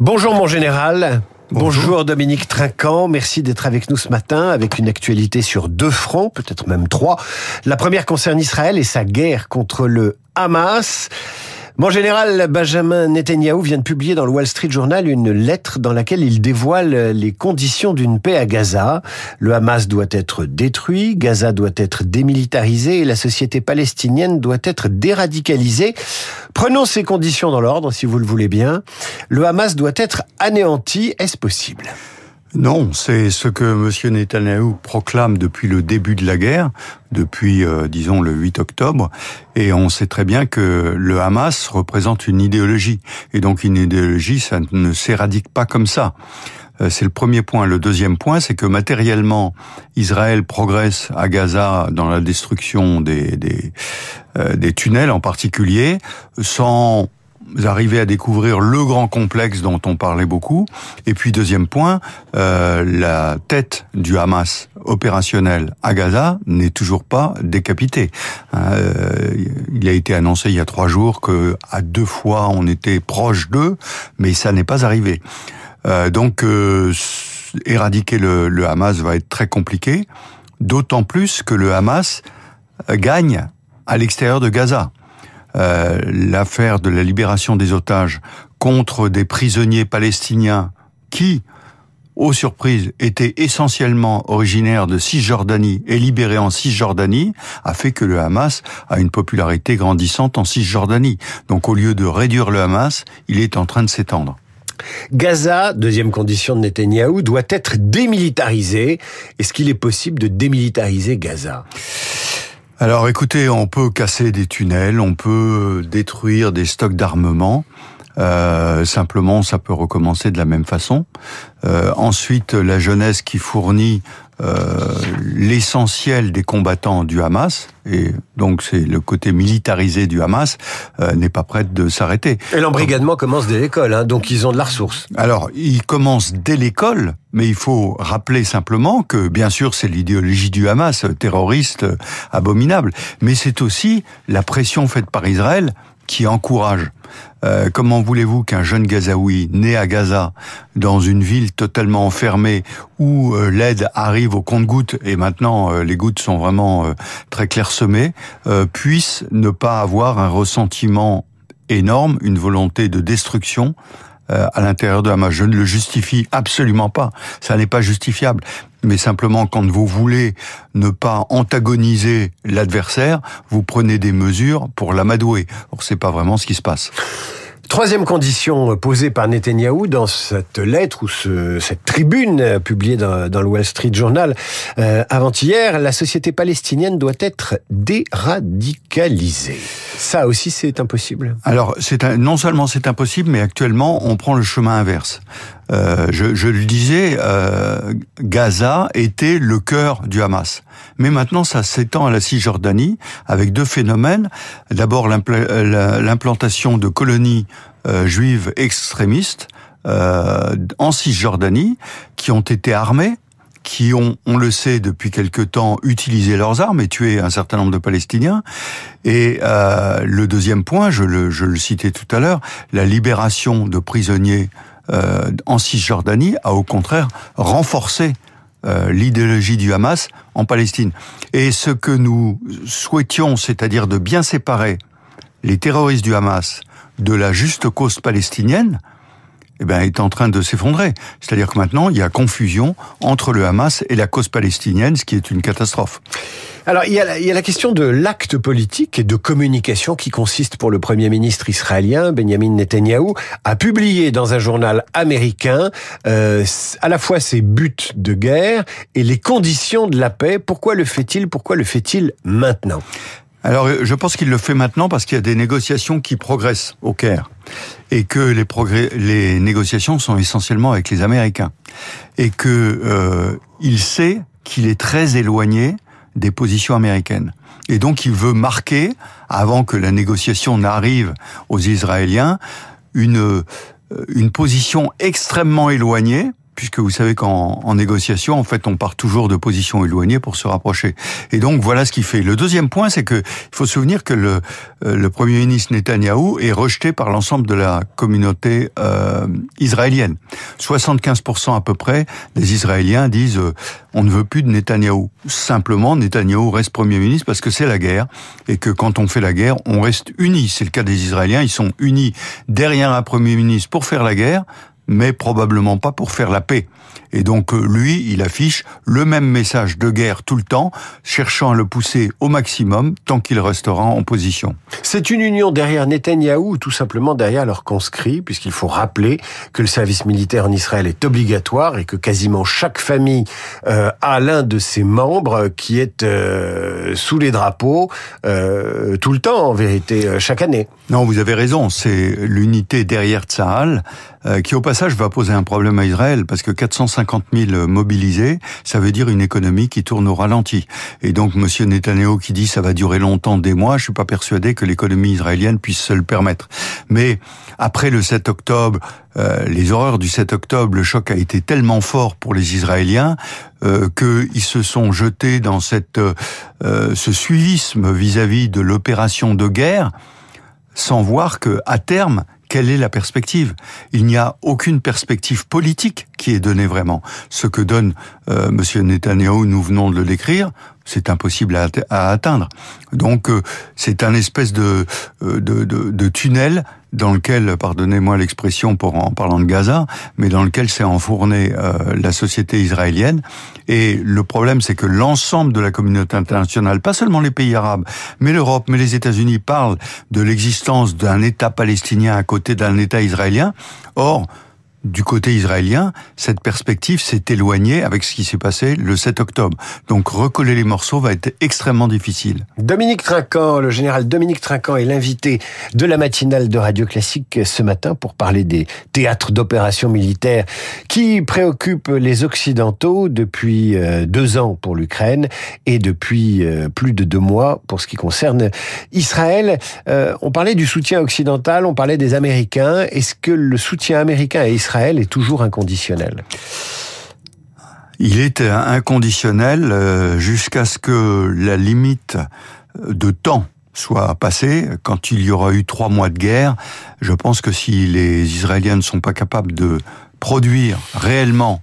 Bonjour mon général. Bonjour. Dominique Trinquant, merci d'être avec nous ce matin avec une actualité sur deux fronts, peut-être même trois. La première concerne Israël et sa guerre contre le Hamas. Mon général Benjamin Netanyahu vient de publier dans le Wall Street Journal une lettre dans laquelle il dévoile les conditions d'une paix à Gaza. Le Hamas doit être détruit, Gaza doit être démilitarisé et la société palestinienne doit être déradicalisée. Prenons ces conditions dans l'ordre, si vous le voulez bien. Le Hamas doit être anéanti. Est-ce possible? Non, c'est ce que M. Netanyahu proclame depuis le début de la guerre, depuis, euh, disons, le 8 octobre, et on sait très bien que le Hamas représente une idéologie, et donc une idéologie, ça ne s'éradique pas comme ça. Euh, c'est le premier point. Le deuxième point, c'est que matériellement, Israël progresse à Gaza dans la destruction des, des, euh, des tunnels en particulier, sans arrivez à découvrir le grand complexe dont on parlait beaucoup. Et puis deuxième point, euh, la tête du Hamas opérationnel à Gaza n'est toujours pas décapitée. Euh, il a été annoncé il y a trois jours que à deux fois on était proche d'eux, mais ça n'est pas arrivé. Euh, donc euh, éradiquer le, Hamas va être très compliqué, d'autant plus que le Hamas gagne à l'extérieur de Gaza. Euh, l'affaire de la libération des otages contre des prisonniers palestiniens qui, aux surprises, étaient essentiellement originaires de Cisjordanie et libérés en Cisjordanie, a fait que le Hamas a une popularité grandissante en Cisjordanie. Donc au lieu de réduire le Hamas, il est en train de s'étendre. Gaza, deuxième condition de Netanyahou, doit être démilitarisé. Est-ce qu'il est possible de démilitariser Gaza? Alors écoutez, on peut casser des tunnels, on peut détruire des stocks d'armement. Euh, simplement, ça peut recommencer de la même façon. Euh, ensuite, la jeunesse qui fournit l'essentiel des combattants du Hamas, et donc c'est le côté militarisé du Hamas, euh, n'est pas prête de s'arrêter. Et l'embrigadement commence dès l'école, hein, donc ils ont de la ressource. Alors, il commence dès l'école, mais il faut rappeler simplement que, bien sûr, c'est l'idéologie du Hamas, terroriste, abominable, mais c'est aussi la pression faite par Israël qui encourage. Euh, comment voulez-vous qu'un jeune Gazaoui né à Gaza, dans une ville totalement enfermée, où euh, l'aide arrive au compte-gouttes, et maintenant euh, les gouttes sont vraiment très clairsemées, puisse ne pas avoir un ressentiment énorme, une volonté de destruction à l'intérieur de Hamas. Je ne le justifie absolument pas. Ça n'est pas justifiable mais simplement quand vous voulez ne pas antagoniser l'adversaire, vous prenez des mesures pour l'amadouer. Or, c'est pas vraiment ce qui se passe. Troisième condition posée par Netanyahou dans cette lettre ou ce, cette tribune publiée dans, le Wall Street Journal euh, avant-hier, la société palestinienne doit être déradicalisée. Ça aussi, c'est impossible? Alors, non seulement c'est impossible, mais actuellement, on prend le chemin inverse. Euh, je, je, le disais, euh, Gaza était le cœur du Hamas. Mais maintenant, ça s'étend à la Cisjordanie avec deux phénomènes. D'abord, l'implantation de colonies euh, juives extrémistes euh, en Cisjordanie qui ont été armées qui ont, on le sait depuis quelque temps, utilisé leurs armes et tué un certain nombre de Palestiniens. Et euh, le deuxième point, je le, je le citais tout à l'heure, la libération de prisonniers en Cisjordanie a au contraire renforcé euh, l'idéologie du Hamas en Palestine. Et ce que nous souhaitions, c'est-à-dire de bien séparer les terroristes du Hamas de la juste cause palestinienne, eh ben, est en train de s'effondrer. C'est-à-dire que maintenant, il y a confusion entre le Hamas et la cause palestinienne, ce qui est une catastrophe. Alors, il y a la, il y a la question de l'acte politique et de communication qui consiste pour le Premier ministre israélien, Benjamin Netanyahu, à publier dans un journal américain euh, à la fois ses buts de guerre et les conditions de la paix. Pourquoi le fait-il? Pourquoi le fait-il maintenant? Alors, je pense qu'il le fait maintenant parce qu'il y a des négociations qui progressent au Caire et que les, progrès, les négociations sont essentiellement avec les Américains et que euh, il sait qu'il est très éloigné des positions américaines. Et donc, il veut marquer, avant que la négociation n'arrive aux Israéliens, une, euh, une position extrêmement éloignée puisque vous savez qu'en en négociation, en fait, on part toujours de positions éloignées pour se rapprocher. Et donc voilà ce qu'il fait. Le deuxième point, c'est que il faut se souvenir que le, euh, le premier ministre Netanyahou est rejeté par l'ensemble de la communauté euh, israélienne. 75% à peu près des Israéliens disent euh, on ne veut plus de Netanyahou. Simplement, Netanyahou reste premier ministre parce que c'est la guerre et que quand on fait la guerre, on reste unis. C'est le cas des Israéliens, ils sont unis derrière un premier ministre pour faire la guerre, mais probablement pas pour faire la paix. Et donc euh, lui, il affiche le même message de guerre tout le temps, cherchant à le pousser au maximum tant qu'il restera en position. C'est une union derrière Netanyahou ou tout simplement derrière leurs conscrits, puisqu'il faut rappeler que le service militaire en Israël est obligatoire et que quasiment chaque famille euh, a l'un de ses membres qui est euh, sous les drapeaux euh, tout le temps, en vérité, chaque année. Non, vous avez raison, c'est l'unité derrière Tsahal qui au passage va poser un problème à Israël parce que 450 000 mobilisés, ça veut dire une économie qui tourne au ralenti. Et donc Monsieur Netanyahu qui dit ça va durer longtemps, des mois, je suis pas persuadé que l'économie israélienne puisse se le permettre. Mais après le 7 octobre, euh, les horreurs du 7 octobre, le choc a été tellement fort pour les Israéliens euh, qu'ils se sont jetés dans cette euh, ce suivisme vis-à-vis de l'opération de guerre sans voir que à terme quelle est la perspective? Il n'y a aucune perspective politique qui est donnée vraiment. Ce que donne euh, Monsieur Netanyahu, nous venons de le décrire, c'est impossible à, atteindre. Donc euh, c'est un espèce de, euh, de, de, tunnel dans lequel, pardonnez-moi l'expression pour en parlant de Gaza, mais dans lequel s'est enfournée euh, la société israélienne. Et le problème, c'est que l'ensemble de la communauté internationale, pas seulement les pays arabes, mais l'Europe, mais les États-Unis, parlent de l'existence d'un État palestinien à côté d'un État israélien. Or, du côté israélien, cette perspective s'est éloignée avec ce qui s'est passé le 7 octobre. Donc recoller les morceaux va être extrêmement difficile. Dominique Trinquant, le général Dominique Trinquant est l'invité de la matinale de Radio Classique ce matin pour parler des théâtres d'opérations militaires qui préoccupent les Occidentaux depuis euh, deux ans pour l'Ukraine et depuis euh, plus de deux mois pour ce qui concerne Israël. Euh, on parlait du soutien occidental, on parlait des Américains. Est-ce que le soutien américain à Israël Est toujours inconditionnel Il est inconditionnel jusqu'à ce que la limite de temps soit passée. Quand il y aura eu trois mois de guerre, je pense que si les Israéliens ne sont pas capables de produire réellement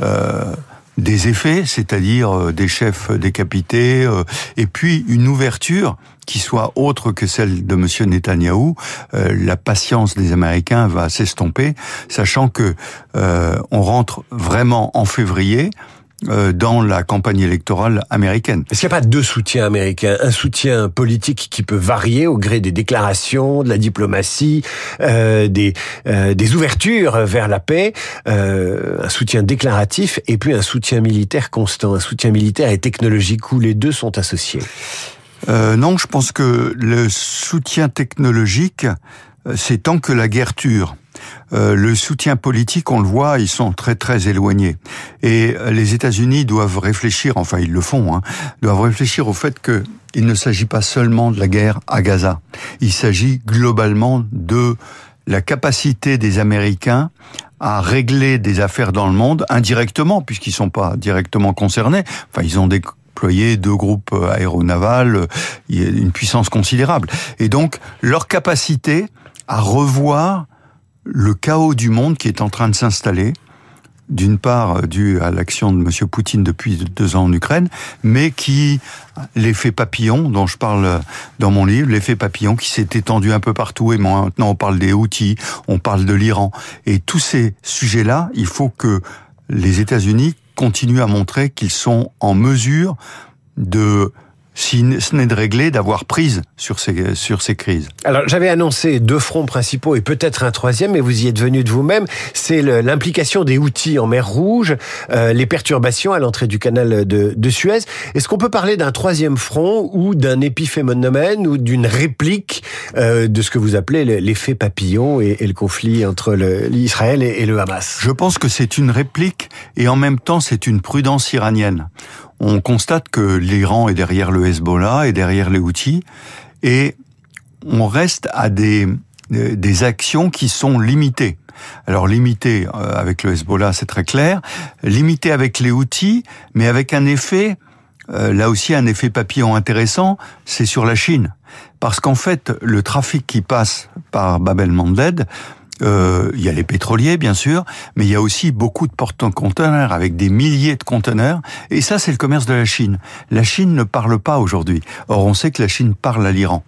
euh, des effets, c'est-à-dire des chefs décapités, euh, et puis une ouverture qui soit autre que celle de Monsieur Netanyahou, euh, la patience des Américains va s'estomper, sachant que euh, on rentre vraiment en février euh, dans la campagne électorale américaine. Est-ce qu'il n'y a pas deux soutiens américains? Un soutien politique qui peut varier au gré des déclarations, de la diplomatie, euh, des, euh, des ouvertures vers la paix, euh, un soutien déclaratif et puis un soutien militaire constant, un soutien militaire et technologique où les deux sont associés euh, Non, je pense que le soutien technologique, c'est tant que la guerre dure. Euh, le soutien politique, on le voit, ils sont très très éloignés. Et les États-Unis doivent réfléchir, enfin ils le font, hein, doivent réfléchir au fait que il ne s'agit pas seulement de la guerre à Gaza. Il s'agit globalement de la capacité des Américains à régler des affaires dans le monde indirectement, puisqu'ils sont pas directement concernés. Enfin, ils ont déployé deux groupes aéronavals, il y a une puissance considérable. Et donc, leur capacité à revoir le chaos du monde qui est en train de s'installer, d'une part dû à l'action de M. Poutine depuis deux ans en Ukraine, mais qui, l'effet papillon dont je parle dans mon livre, l'effet papillon qui s'est étendu un peu partout, et maintenant on parle des outils, on parle de l'Iran, et tous ces sujets-là, il faut que les États-Unis continuent à montrer qu'ils sont en mesure de si ce n'est de régler, d'avoir prise sur ces, sur ces crises. Alors, j'avais annoncé deux fronts principaux et peut-être un troisième, mais vous y êtes venu de vous-même. C'est l'implication des outils en mer Rouge, euh, les perturbations à l'entrée du canal de, de Suez. Est-ce qu'on peut parler d'un troisième front ou d'un épiphénomène ou d'une réplique euh, de ce que vous appelez l'effet papillon et, et, le conflit entre l'Israël et, et le Hamas? Je pense que c'est une réplique et en même temps c'est une prudence iranienne on constate que l'Iran est derrière le Hezbollah et derrière les outils, et on reste à des des actions qui sont limitées. Alors limité euh, avec le Hezbollah, c'est très clair. Limité avec les outils, mais avec un effet, euh, là aussi un effet papillon intéressant, c'est sur la Chine. Parce qu'en fait, le trafic qui passe par Babel Mandeb, euh, il y a les pétroliers, bien sûr, mais il y a aussi beaucoup de porte-conteneurs avec des milliers de conteneurs. Et ça, c'est le commerce de la Chine. La Chine ne parle pas aujourd'hui. Or, on sait que la Chine parle à l'Iran.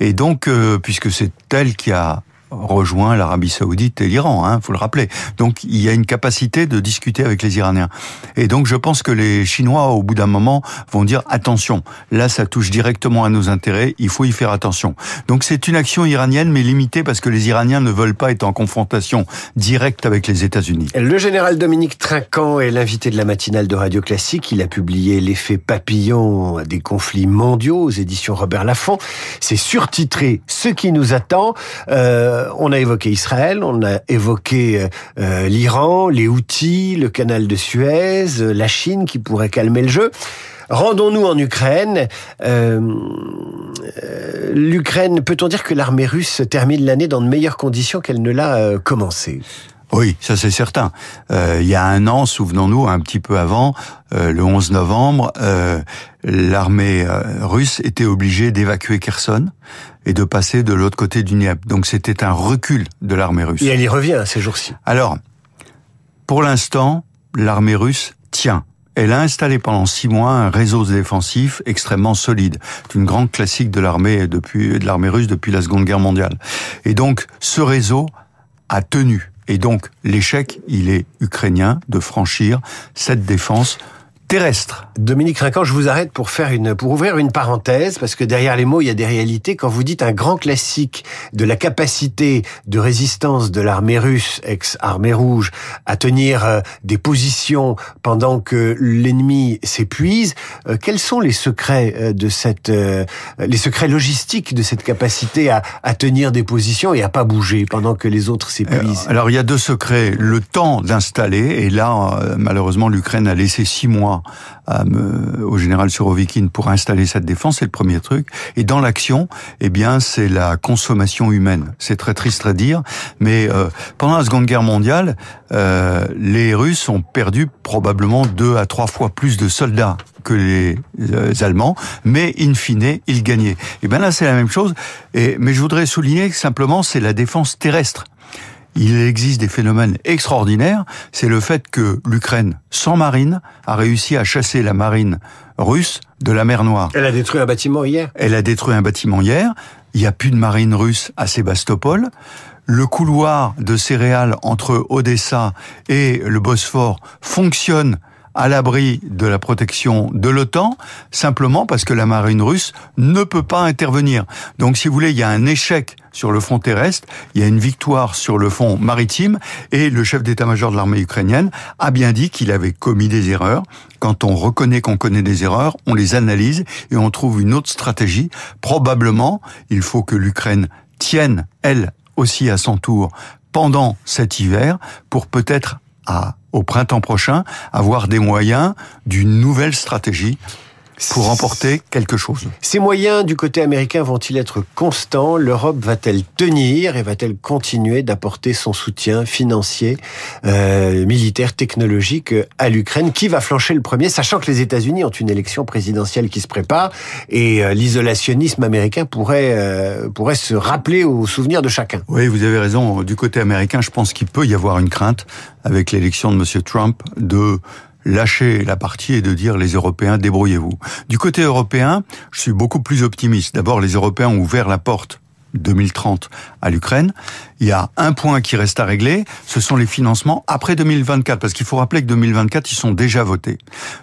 Et donc, puisque c'est elle qui a rejoint l'Arabie Saoudite et l'Iran, hein, faut le rappeler. Donc il y a une capacité de discuter avec les Iraniens. Et donc je pense que les Chinois, au bout d'un moment, vont dire attention, là ça touche directement à nos intérêts, il faut y faire attention. Donc c'est une action iranienne, mais limitée parce que les Iraniens ne veulent pas être en confrontation directe avec les États-Unis. Le général Dominique Trinquant est l'invité de la matinale de Radio Classique. Il a publié L'effet papillon des conflits mondiaux aux éditions Robert Laffont. C'est surtitré Ce qui nous attend. Euh, euh, on a évoqué Israël, on a évoqué euh, euh, l'Iran, les Houthis, le canal de Suez, la Chine qui pourrait calmer le jeu. Rendons-nous en Ukraine. L'Ukraine, peut-on dire que l'armée russe termine l'année dans de meilleures conditions qu'elle ne l'a commencé? Oui, ça c'est certain. Euh, il y a un an, souvenons-nous, un petit peu avant, euh, le 11 novembre, euh, l'armée russe était obligée d'évacuer Kherson et de passer de l'autre côté du Dniepr. Donc c'était un recul de l'armée russe. Et elle y revient ces jours-ci. Alors, pour l'instant, l'armée russe tient. Elle a installé pendant six mois un réseau défensif extrêmement solide. C'est une grande classique de l'armée depuis de l'armée russe depuis la Seconde Guerre mondiale. Et donc, ce réseau a tenu. Et donc, l'échec, il est ukrainien de franchir cette défense terrestre. Dominique Rincan, je vous arrête pour faire une, pour ouvrir une parenthèse, parce que derrière les mots, il y a des réalités. Quand vous dites un grand classique de la capacité de résistance de l'armée russe, ex-armée rouge, à tenir euh, des positions pendant que l'ennemi s'épuise, euh, quels sont les secrets euh, de cette, les secrets logistiques de cette capacité à, à tenir des positions et à pas bouger pendant que les autres s'épuisent? Alors, il y a deux secrets. Le temps d'installer, et là, malheureusement, l'Ukraine a laissé six mois au général Surovikin pour installer cette défense, c'est le premier truc. Et dans l'action, eh bien, c'est la consommation humaine. C'est très triste à dire, mais euh, pendant la Seconde Guerre mondiale, euh, les Russes ont perdu probablement deux à trois fois plus de soldats que les euh, Allemands, mais in fine, ils gagnaient. Et bien là, c'est la même chose. Et, mais je voudrais souligner que simplement, c'est la défense terrestre il existe des phénomènes extraordinaires. C'est le fait que l'Ukraine, sans marine, a réussi à chasser la marine russe de la mer Noire. Elle a détruit un bâtiment hier Elle a détruit un bâtiment hier. Il n'y a plus de marine russe à Sébastopol. Le couloir de céréales entre Odessa et le Bosphore fonctionne à l'abri de la protection de l'OTAN, simplement parce que la marine russe ne peut pas intervenir. Donc, si vous voulez, il y a un échec sur le front terrestre, il y a une victoire sur le front maritime, et le chef d'état-major de l'armée ukrainienne a bien dit qu'il avait commis des erreurs. Quand on reconnaît qu'on connaît des erreurs, on les analyse et on trouve une autre stratégie. Probablement, il faut que l'Ukraine tienne, elle aussi à son tour, pendant cet hiver, pour peut-être à au printemps prochain, avoir des moyens d'une nouvelle stratégie pour remporter quelque chose. Ces moyens du côté américain vont-ils être constants? L'Europe va-t-elle tenir et va-t-elle continuer d'apporter son soutien financier, euh, militaire, technologique à l'Ukraine? Qui va flancher le premier, sachant que les États-Unis ont une élection présidentielle qui se prépare et euh, l'isolationnisme américain pourrait euh, pourrait se rappeler au souvenir de chacun? Oui, vous avez raison. Du côté américain, je pense qu'il peut y avoir une crainte avec l'élection de M. Trump de lâcher la partie et de dire les Européens, débrouillez-vous. Du côté européen, je suis beaucoup plus optimiste. D'abord, les Européens ont ouvert la porte 2030 à l'Ukraine. Il y a un point qui reste à régler, ce sont les financements après 2024, parce qu'il faut rappeler que 2024, ils sont déjà votés.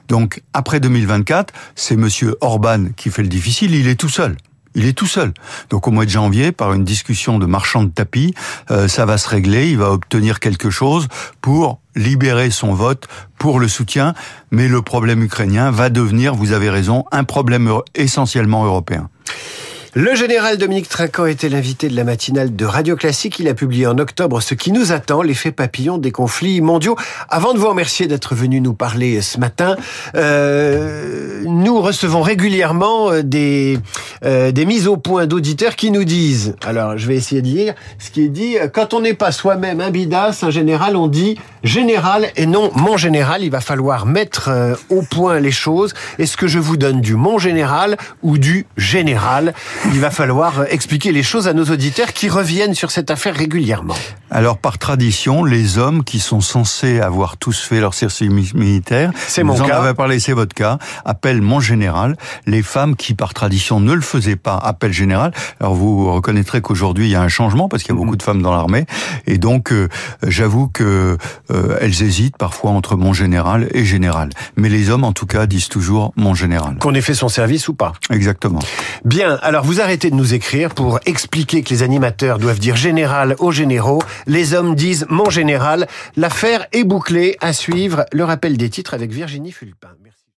Donc, après 2024, c'est monsieur Orban qui fait le difficile, il est tout seul. Il est tout seul. Donc au mois de janvier, par une discussion de marchand de tapis, euh, ça va se régler. Il va obtenir quelque chose pour libérer son vote pour le soutien. Mais le problème ukrainien va devenir, vous avez raison, un problème essentiellement européen. Le général Dominique Trinquant était l'invité de la matinale de Radio Classique. Il a publié en octobre Ce qui nous attend, l'effet papillon des conflits mondiaux. Avant de vous remercier d'être venu nous parler ce matin, euh, nous recevons régulièrement euh, des, euh, des mises au point d'auditeurs qui nous disent, alors je vais essayer de lire ce qui est dit, quand on n'est pas soi-même un bidas, un général, on dit général et non mon général. Il va falloir mettre au point les choses. Est-ce que je vous donne du mon général ou du général? il va falloir euh, expliquer les choses à nos auditeurs qui reviennent sur cette affaire régulièrement. Alors, par tradition, les hommes qui sont censés avoir tous fait leur service militaire, c'est mon vous cas. en avez parlé, c'est votre cas, appellent mon général. Les femmes qui, par tradition, ne le faisaient pas, appellent général. Alors, vous reconnaîtrez qu'aujourd'hui, il y a un changement parce qu'il y a beaucoup de femmes dans l'armée. Et donc, euh, j'avoue que euh, elles hésitent parfois entre mon général et général. Mais les hommes, en tout cas, disent toujours mon général. Qu'on ait fait son service ou pas. Exactement. Bien, alors vous arrêtez de nous écrire pour expliquer que les animateurs doivent dire général aux généraux. Les hommes disent mon général. L'affaire est bouclée. À suivre le rappel des titres avec Virginie Fulpin.